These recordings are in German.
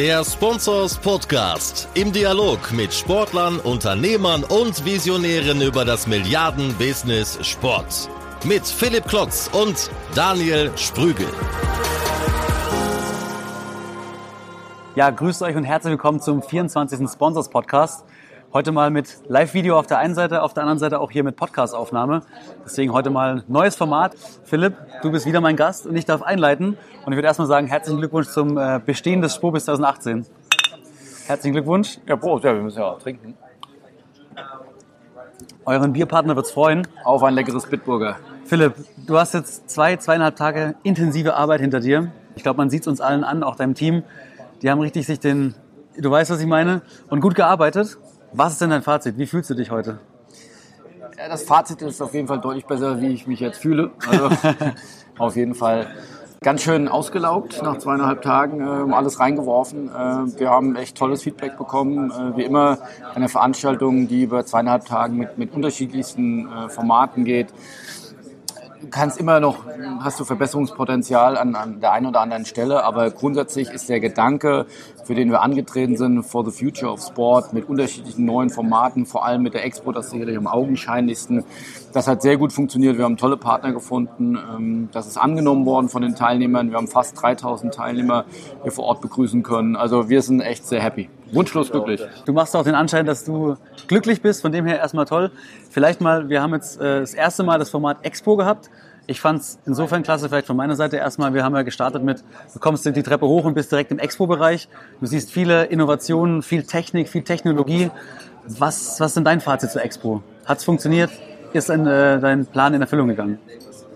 Der Sponsors Podcast im Dialog mit Sportlern, Unternehmern und Visionären über das Milliarden-Business Sport. Mit Philipp Klotz und Daniel Sprügel. Ja, grüßt euch und herzlich willkommen zum 24. Sponsors Podcast. Heute mal mit Live-Video auf der einen Seite, auf der anderen Seite auch hier mit Podcast-Aufnahme. Deswegen heute mal ein neues Format. Philipp, du bist wieder mein Gast und ich darf einleiten. Und ich würde erstmal sagen, herzlichen Glückwunsch zum äh, Bestehen des Spur bis 2018. Herzlichen Glückwunsch. Ja, Prost, ja, wir müssen ja auch trinken. Euren Bierpartner wird's freuen. Auf ein leckeres Bitburger. Philipp, du hast jetzt zwei, zweieinhalb Tage intensive Arbeit hinter dir. Ich glaube, man sieht es uns allen an, auch deinem Team. Die haben richtig sich den, du weißt, was ich meine, und gut gearbeitet. Was ist denn dein Fazit? Wie fühlst du dich heute? Ja, das Fazit ist auf jeden Fall deutlich besser, wie ich mich jetzt fühle. Also auf jeden Fall ganz schön ausgelaugt nach zweieinhalb Tagen, äh, alles reingeworfen. Äh, wir haben echt tolles Feedback bekommen. Äh, wie immer eine Veranstaltung, die über zweieinhalb Tagen mit, mit unterschiedlichsten äh, Formaten geht kannst immer noch, hast du Verbesserungspotenzial an, an der einen oder anderen Stelle, aber grundsätzlich ist der Gedanke, für den wir angetreten sind, for the future of sport, mit unterschiedlichen neuen Formaten, vor allem mit der Expo, das sicherlich am augenscheinlichsten, das hat sehr gut funktioniert. Wir haben tolle Partner gefunden. Ähm, das ist angenommen worden von den Teilnehmern. Wir haben fast 3000 Teilnehmer hier vor Ort begrüßen können. Also wir sind echt sehr happy. Wunschlos glücklich. Du machst auch den Anschein, dass du glücklich bist, von dem her erstmal toll. Vielleicht mal, wir haben jetzt äh, das erste Mal das Format Expo gehabt. Ich fand es insofern klasse, vielleicht von meiner Seite erstmal, wir haben ja gestartet mit, du kommst die Treppe hoch und bist direkt im Expo-Bereich. Du siehst viele Innovationen, viel Technik, viel Technologie. Was, was ist denn dein Fazit zur Expo? Hat es funktioniert? Ist in, äh, dein Plan in Erfüllung gegangen?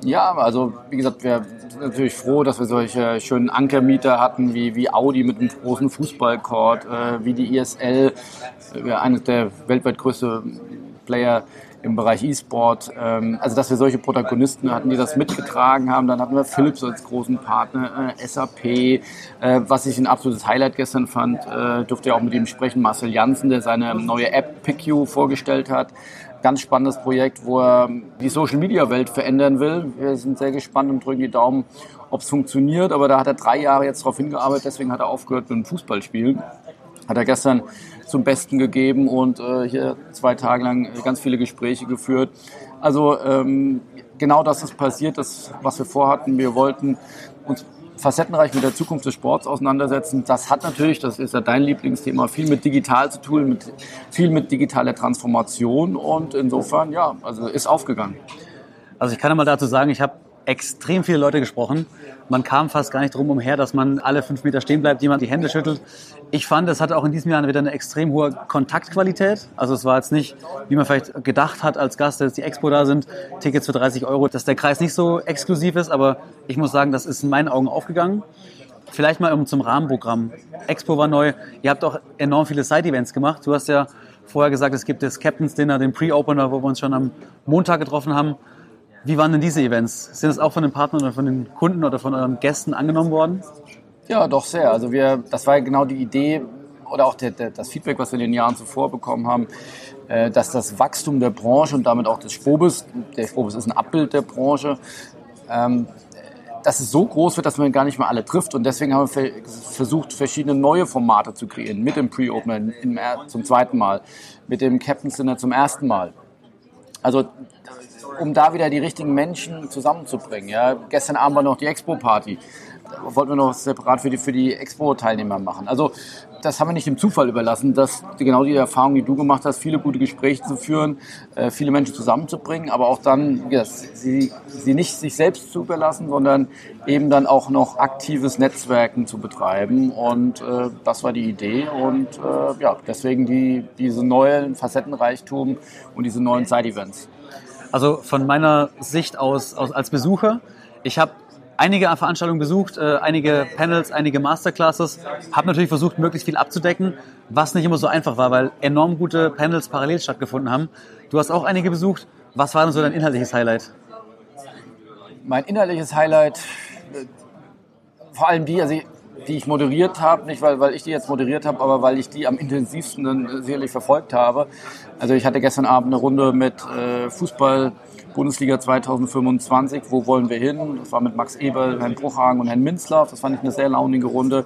Ja, also wie gesagt, wir sind natürlich froh, dass wir solche schönen Ankermieter hatten wie, wie Audi mit einem großen Fußballcourt, äh, wie die ISL, äh, eines der weltweit größte Player im Bereich E-Sport. Ähm, also dass wir solche Protagonisten hatten, die das mitgetragen haben. Dann hatten wir Philips als großen Partner, äh, SAP, äh, was ich ein absolutes Highlight gestern fand, äh, durfte ja auch mit ihm sprechen, Marcel Janssen, der seine neue App PickU vorgestellt hat. Ganz spannendes Projekt, wo er die Social-Media-Welt verändern will. Wir sind sehr gespannt und drücken die Daumen, ob es funktioniert. Aber da hat er drei Jahre jetzt darauf hingearbeitet, deswegen hat er aufgehört mit dem Fußballspielen. Hat er gestern zum Besten gegeben und äh, hier zwei Tage lang ganz viele Gespräche geführt. Also ähm, genau das ist passiert, das, was wir vorhatten. Wir wollten uns facettenreich mit der Zukunft des Sports auseinandersetzen. Das hat natürlich, das ist ja dein Lieblingsthema, viel mit digital zu tun, mit, viel mit digitaler Transformation und insofern, ja, also ist aufgegangen. Also ich kann einmal dazu sagen, ich habe extrem viele Leute gesprochen. Man kam fast gar nicht drum umher, dass man alle fünf Meter stehen bleibt, jemand die Hände schüttelt. Ich fand, es hatte auch in diesem Jahr wieder eine extrem hohe Kontaktqualität. Also es war jetzt nicht, wie man vielleicht gedacht hat als Gast, dass die Expo da sind, Tickets für 30 Euro, dass der Kreis nicht so exklusiv ist. Aber ich muss sagen, das ist in meinen Augen aufgegangen. Vielleicht mal zum Rahmenprogramm. Expo war neu. Ihr habt auch enorm viele Side-Events gemacht. Du hast ja vorher gesagt, es gibt das Captain's Dinner, den Pre-Opener, wo wir uns schon am Montag getroffen haben. Wie waren denn diese Events? Sind es auch von den Partnern oder von den Kunden oder von euren Gästen angenommen worden? Ja, doch sehr. Also wir, das war genau die Idee oder auch der, der, das Feedback, was wir in den Jahren zuvor bekommen haben, äh, dass das Wachstum der Branche und damit auch des Schwobes, der Schwobes ist ein Abbild der Branche, ähm, dass es so groß wird, dass man gar nicht mehr alle trifft. Und deswegen haben wir versucht, verschiedene neue Formate zu kreieren. Mit dem Pre-Opener zum zweiten Mal, mit dem Captain's Dinner zum ersten Mal. Also um da wieder die richtigen Menschen zusammenzubringen. Ja. Gestern Abend war noch die Expo-Party. Wollten wir noch separat für die, für die Expo-Teilnehmer machen. Also das haben wir nicht dem Zufall überlassen, dass genau die Erfahrung, die du gemacht hast, viele gute Gespräche zu führen, äh, viele Menschen zusammenzubringen, aber auch dann ja, sie, sie nicht sich selbst zu überlassen, sondern eben dann auch noch aktives Netzwerken zu betreiben. Und äh, das war die Idee. Und äh, ja, deswegen die, diese neuen Facettenreichtum und diese neuen Side-Events. Also von meiner Sicht aus, aus als Besucher, ich habe einige Veranstaltungen besucht, äh, einige Panels, einige Masterclasses, habe natürlich versucht, möglichst viel abzudecken, was nicht immer so einfach war, weil enorm gute Panels parallel stattgefunden haben. Du hast auch einige besucht. Was war denn so dein inhaltliches Highlight? Mein inhaltliches Highlight, äh, vor allem die, also die ich moderiert habe, nicht weil, weil ich die jetzt moderiert habe, aber weil ich die am intensivsten dann sicherlich verfolgt habe. Also ich hatte gestern Abend eine Runde mit äh, Fußball Bundesliga 2025, wo wollen wir hin? Das war mit Max Eberl, Herrn Bruchhagen und Herrn Minzlaff. Das fand ich eine sehr launige Runde.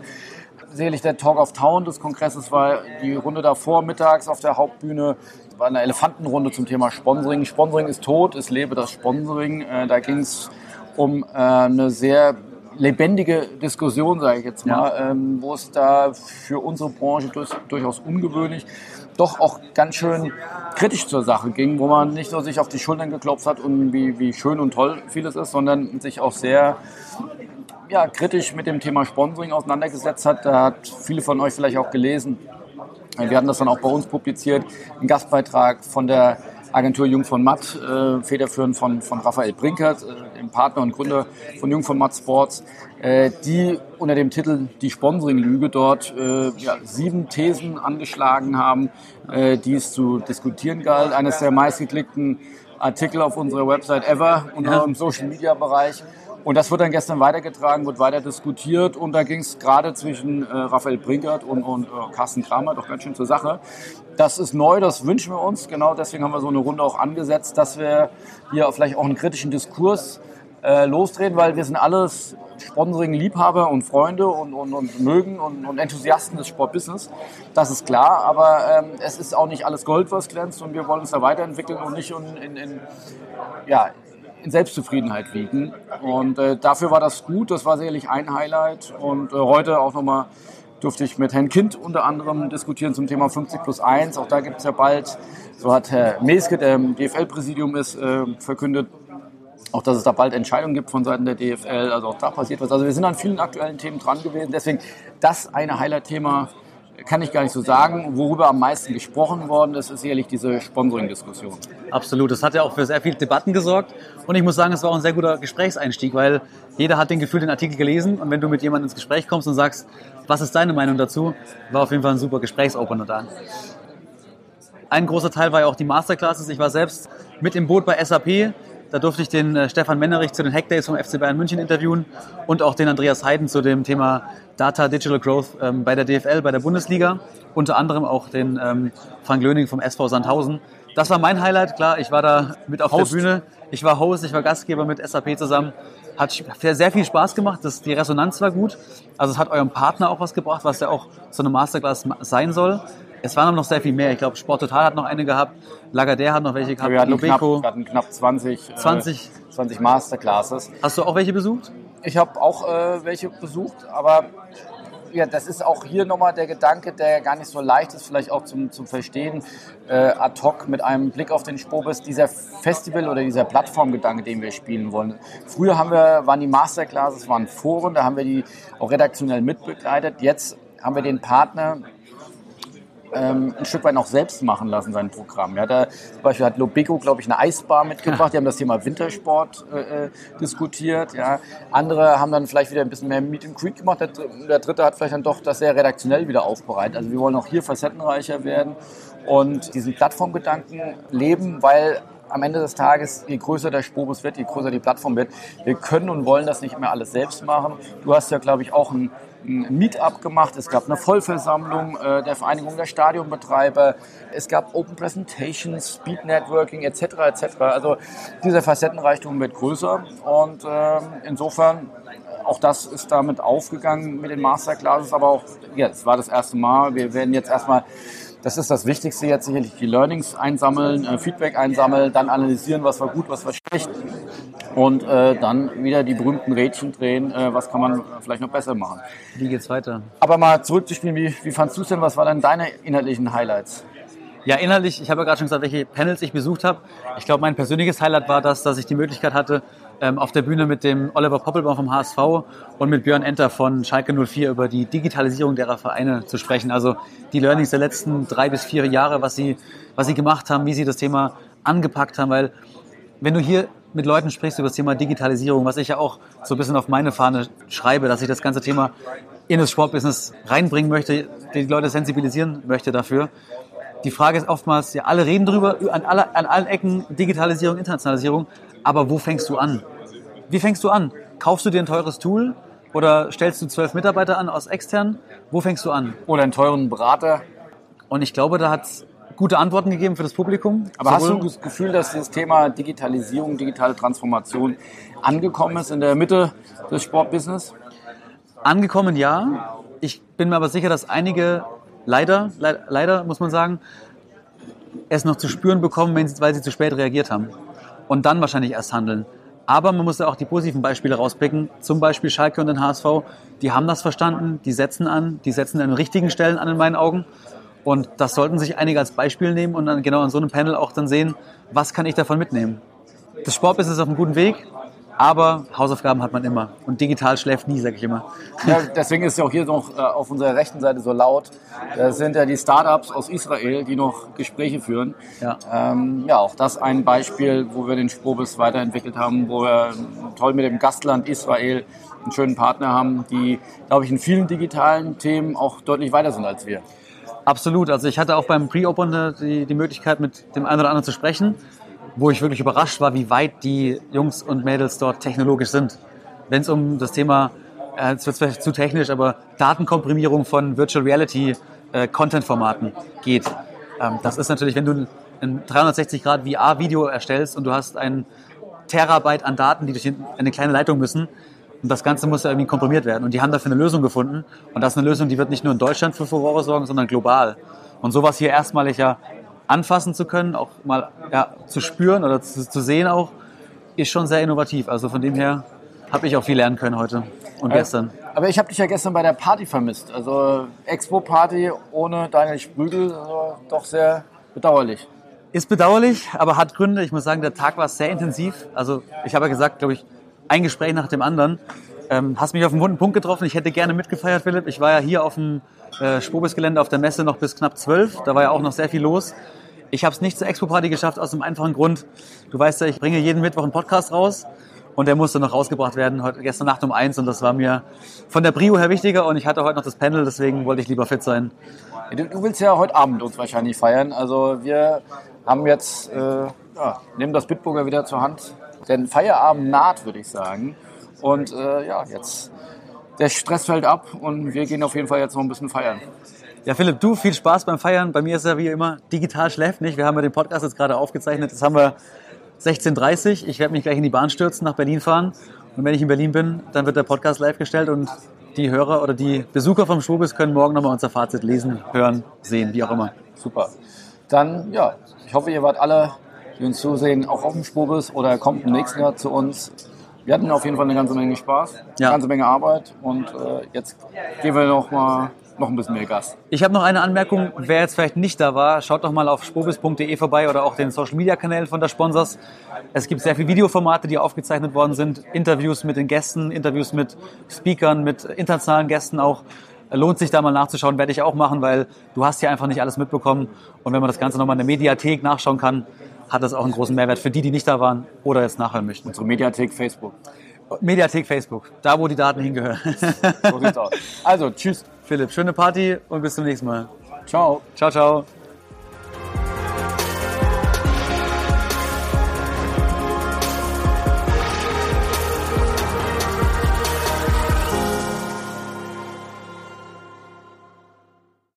sicherlich der Talk of Town des Kongresses war die Runde davor mittags auf der Hauptbühne war eine Elefantenrunde zum Thema Sponsoring. Sponsoring ist tot, es lebe das Sponsoring. Äh, da ging es um äh, eine sehr lebendige Diskussion, sage ich jetzt mal, ja. ähm, wo es da für unsere Branche durch, durchaus ungewöhnlich doch auch ganz schön kritisch zur Sache ging, wo man nicht nur sich auf die Schultern geklopft hat und wie, wie schön und toll vieles ist, sondern sich auch sehr ja, kritisch mit dem Thema Sponsoring auseinandergesetzt hat. Da hat viele von euch vielleicht auch gelesen. Wir hatten das dann auch bei uns publiziert, ein Gastbeitrag von der Agentur Jung von Matt, äh, federführend von, von Raphael Brinkert, äh, dem Partner und Gründer von Jung von Matt Sports, äh, die unter dem Titel Die Sponsoring-Lüge dort äh, ja, sieben Thesen angeschlagen haben, äh, die es zu diskutieren galt. Eines der meistgeklickten Artikel auf unserer Website ever und ja. im Social-Media-Bereich. Und das wird dann gestern weitergetragen, wird weiter diskutiert und da ging es gerade zwischen äh, Raphael Brinkert und, und äh, Carsten Kramer doch ganz schön zur Sache. Das ist neu, das wünschen wir uns. Genau deswegen haben wir so eine Runde auch angesetzt, dass wir hier vielleicht auch einen kritischen Diskurs äh, losdrehen, weil wir sind alles Sponsoring-Liebhaber und Freunde und, und, und mögen und, und, Enthusiasten des Sportbusiness. Das ist klar, aber ähm, es ist auch nicht alles Gold, was glänzt und wir wollen uns da weiterentwickeln und nicht in, in, in ja, in Selbstzufriedenheit wiegen. Und äh, dafür war das gut, das war sicherlich ein Highlight. Und äh, heute auch nochmal durfte ich mit Herrn Kind unter anderem diskutieren zum Thema 50 plus 1. Auch da gibt es ja bald, so hat Herr Meske, der im DFL-Präsidium ist, äh, verkündet, auch dass es da bald Entscheidungen gibt von Seiten der DFL. Also auch da passiert was. Also wir sind an vielen aktuellen Themen dran gewesen. Deswegen das eine Highlight-Thema kann ich gar nicht so sagen. Worüber am meisten gesprochen worden ist, ist sicherlich diese Sponsoring-Diskussion. Absolut. Das hat ja auch für sehr viele Debatten gesorgt. Und ich muss sagen, es war auch ein sehr guter Gesprächseinstieg, weil jeder hat den Gefühl den Artikel gelesen. Und wenn du mit jemandem ins Gespräch kommst und sagst, was ist deine Meinung dazu, war auf jeden Fall ein super Gesprächsopener da. Ein großer Teil war ja auch die Masterclasses. Ich war selbst mit im Boot bei SAP da durfte ich den äh, Stefan Mennerich zu den Hackdays vom FC Bayern München interviewen und auch den Andreas Heiden zu dem Thema Data Digital Growth ähm, bei der DFL, bei der Bundesliga. Unter anderem auch den ähm, Frank Löning vom SV Sandhausen. Das war mein Highlight. Klar, ich war da mit auf Host. der Bühne. Ich war Host, ich war Gastgeber mit SAP zusammen. Hat sehr viel Spaß gemacht. Das, die Resonanz war gut. Also es hat eurem Partner auch was gebracht, was ja auch so eine Masterclass sein soll. Es waren noch sehr viel mehr. Ich glaube, Sport Total hat noch eine gehabt. Lagardère hat noch welche gehabt. Wir hatten, knapp, wir hatten knapp 20, 20. Äh, 20 Masterclasses. Hast du auch welche besucht? Ich habe auch äh, welche besucht, aber ja, das ist auch hier nochmal der Gedanke, der gar nicht so leicht ist, vielleicht auch zum, zum Verstehen, äh, ad hoc mit einem Blick auf den Spobis, dieser Festival- oder dieser Plattformgedanke, den wir spielen wollen. Früher haben wir, waren die Masterclasses, waren Foren, da haben wir die auch redaktionell mitbegleitet. Jetzt haben wir den Partner, ähm, ein Stück weit auch selbst machen lassen, sein Programm. Ja, da, zum Beispiel hat Lobeco, glaube ich, eine Eisbar mitgebracht. Die haben das Thema Wintersport äh, äh, diskutiert. Ja. Andere haben dann vielleicht wieder ein bisschen mehr Meet and Creek gemacht. Der, der dritte hat vielleicht dann doch das sehr redaktionell wieder aufbereitet. Also wir wollen auch hier facettenreicher werden und diesen Plattformgedanken leben, weil am Ende des Tages, je größer der Spobus wird, je größer die Plattform wird, wir können und wollen das nicht mehr alles selbst machen. Du hast ja, glaube ich, auch ein ein Meetup gemacht, es gab eine Vollversammlung äh, der Vereinigung der Stadionbetreiber, es gab Open Presentations, Speed Networking etc. etc. Also dieser Facettenreichtum wird größer und äh, insofern auch das ist damit aufgegangen mit den Masterclasses, aber auch, ja, es war das erste Mal. Wir werden jetzt erstmal das ist das Wichtigste jetzt sicherlich die Learnings einsammeln, äh, Feedback einsammeln, dann analysieren, was war gut, was war schlecht und äh, dann wieder die berühmten Rädchen drehen, äh, was kann man vielleicht noch besser machen. Wie geht's weiter? Aber mal zurückzuspielen, wie, wie fandst du es denn? Was waren denn deine inhaltlichen Highlights? Ja, inhaltlich, ich habe ja gerade schon gesagt, welche Panels ich besucht habe. Ich glaube, mein persönliches Highlight war das, dass ich die Möglichkeit hatte, ähm, auf der Bühne mit dem Oliver Poppelbaum vom HSV und mit Björn Enter von Schalke 04 über die Digitalisierung derer Vereine zu sprechen. Also die Learnings der letzten drei bis vier Jahre, was sie, was sie gemacht haben, wie sie das Thema angepackt haben, weil wenn du hier mit Leuten sprichst über das Thema Digitalisierung, was ich ja auch so ein bisschen auf meine Fahne schreibe, dass ich das ganze Thema in das Sportbusiness reinbringen möchte, die Leute sensibilisieren möchte dafür. Die Frage ist oftmals, ja, alle reden drüber, an, alle, an allen Ecken Digitalisierung, Internationalisierung, aber wo fängst du an? Wie fängst du an? Kaufst du dir ein teures Tool oder stellst du zwölf Mitarbeiter an aus extern? Wo fängst du an? Oder einen teuren Berater? Und ich glaube, da hat es gute Antworten gegeben für das Publikum. Aber hast du das Gefühl, dass das Thema Digitalisierung, digitale Transformation angekommen ist in der Mitte des Sportbusiness? Angekommen, ja. Ich bin mir aber sicher, dass einige, leider, le leider muss man sagen, es noch zu spüren bekommen, sie, weil sie zu spät reagiert haben. Und dann wahrscheinlich erst handeln. Aber man muss ja auch die positiven Beispiele rauspicken. Zum Beispiel Schalke und den HSV. Die haben das verstanden, die setzen an, die setzen an den richtigen Stellen an in meinen Augen. Und das sollten sich einige als Beispiel nehmen und dann genau in so einem Panel auch dann sehen, was kann ich davon mitnehmen. Das Sportbusiness ist auf einem guten Weg. Aber Hausaufgaben hat man immer. Und digital schläft nie, sage ich immer. Ja, deswegen ist ja auch hier noch äh, auf unserer rechten Seite so laut. Das sind ja die Startups aus Israel, die noch Gespräche führen. Ja, ähm, ja auch das ein Beispiel, wo wir den Sprobis weiterentwickelt haben, wo wir toll mit dem Gastland Israel einen schönen Partner haben, die, glaube ich, in vielen digitalen Themen auch deutlich weiter sind als wir. Absolut. Also ich hatte auch beim Pre-Open die, die Möglichkeit, mit dem einen oder anderen zu sprechen wo ich wirklich überrascht war, wie weit die Jungs und Mädels dort technologisch sind. Wenn es um das Thema, äh, es wird vielleicht zu technisch, aber Datenkomprimierung von Virtual Reality äh, Content-Formaten geht. Ähm, das ist natürlich, wenn du ein 360 Grad VR-Video erstellst und du hast ein Terabyte an Daten, die durch eine kleine Leitung müssen, und das Ganze muss ja irgendwie komprimiert werden. Und die haben dafür eine Lösung gefunden. Und das ist eine Lösung, die wird nicht nur in Deutschland für Furore sorgen, sondern global. Und sowas hier erstmalig ja anfassen zu können, auch mal ja, zu spüren oder zu, zu, sehen auch, ist schon sehr innovativ. Also von dem her habe ich auch viel lernen können heute und äh, gestern. Aber ich habe dich ja gestern bei der Party vermisst. Also Expo-Party ohne Daniel Sprügel, also doch sehr bedauerlich. Ist bedauerlich, aber hat Gründe. Ich muss sagen, der Tag war sehr intensiv. Also ich habe ja gesagt, glaube ich, ein Gespräch nach dem anderen. Ähm, hast mich auf einen wunden Punkt getroffen. Ich hätte gerne mitgefeiert, Philipp. Ich war ja hier auf dem äh, Spobis-Gelände auf der Messe noch bis knapp zwölf. Da war ja auch noch sehr viel los. Ich habe es nicht zur Expo-Party geschafft aus dem einfachen Grund. Du weißt ja, ich bringe jeden Mittwoch einen Podcast raus und der musste noch rausgebracht werden heute, gestern Nacht um eins und das war mir von der Brio her wichtiger und ich hatte heute noch das Panel, deswegen wollte ich lieber fit sein. Du, du willst ja heute Abend uns wahrscheinlich feiern. Also wir haben jetzt, äh, ja, nehmen das Bitburger wieder zur Hand. Denn Feierabend naht, würde ich sagen. Und äh, ja, jetzt der Stress fällt ab und wir gehen auf jeden Fall jetzt noch ein bisschen feiern. Ja, Philipp, du viel Spaß beim Feiern. Bei mir ist ja wie immer, digital schläft nicht. Wir haben ja den Podcast jetzt gerade aufgezeichnet. Jetzt haben wir 16.30 Uhr. Ich werde mich gleich in die Bahn stürzen, nach Berlin fahren. Und wenn ich in Berlin bin, dann wird der Podcast live gestellt und die Hörer oder die Besucher vom Schwobis können morgen nochmal unser Fazit lesen, hören, sehen, wie auch immer. Super. Dann, ja, ich hoffe, ihr wart alle, die uns zusehen, auch auf dem Schwobis oder kommt im nächsten Jahr zu uns. Wir hatten auf jeden Fall eine ganze Menge Spaß, ja. eine ganze Menge Arbeit und äh, jetzt gehen wir noch mal noch ein bisschen mehr Gas. Ich habe noch eine Anmerkung, wer jetzt vielleicht nicht da war, schaut doch mal auf spobis.de vorbei oder auch den Social Media Kanälen von der Sponsors. Es gibt sehr viele Videoformate, die aufgezeichnet worden sind, Interviews mit den Gästen, Interviews mit Speakern, mit internationalen Gästen auch. Lohnt sich da mal nachzuschauen, werde ich auch machen, weil du hast hier einfach nicht alles mitbekommen. Und wenn man das Ganze nochmal in der Mediathek nachschauen kann, hat das auch einen großen Mehrwert für die, die nicht da waren oder jetzt nachhören möchten. Unsere Mediathek Facebook. Mediathek Facebook, da wo die Daten hingehören. so sieht's aus. Also, tschüss. Philipp, schöne Party und bis zum nächsten Mal. Ciao. Ciao, ciao.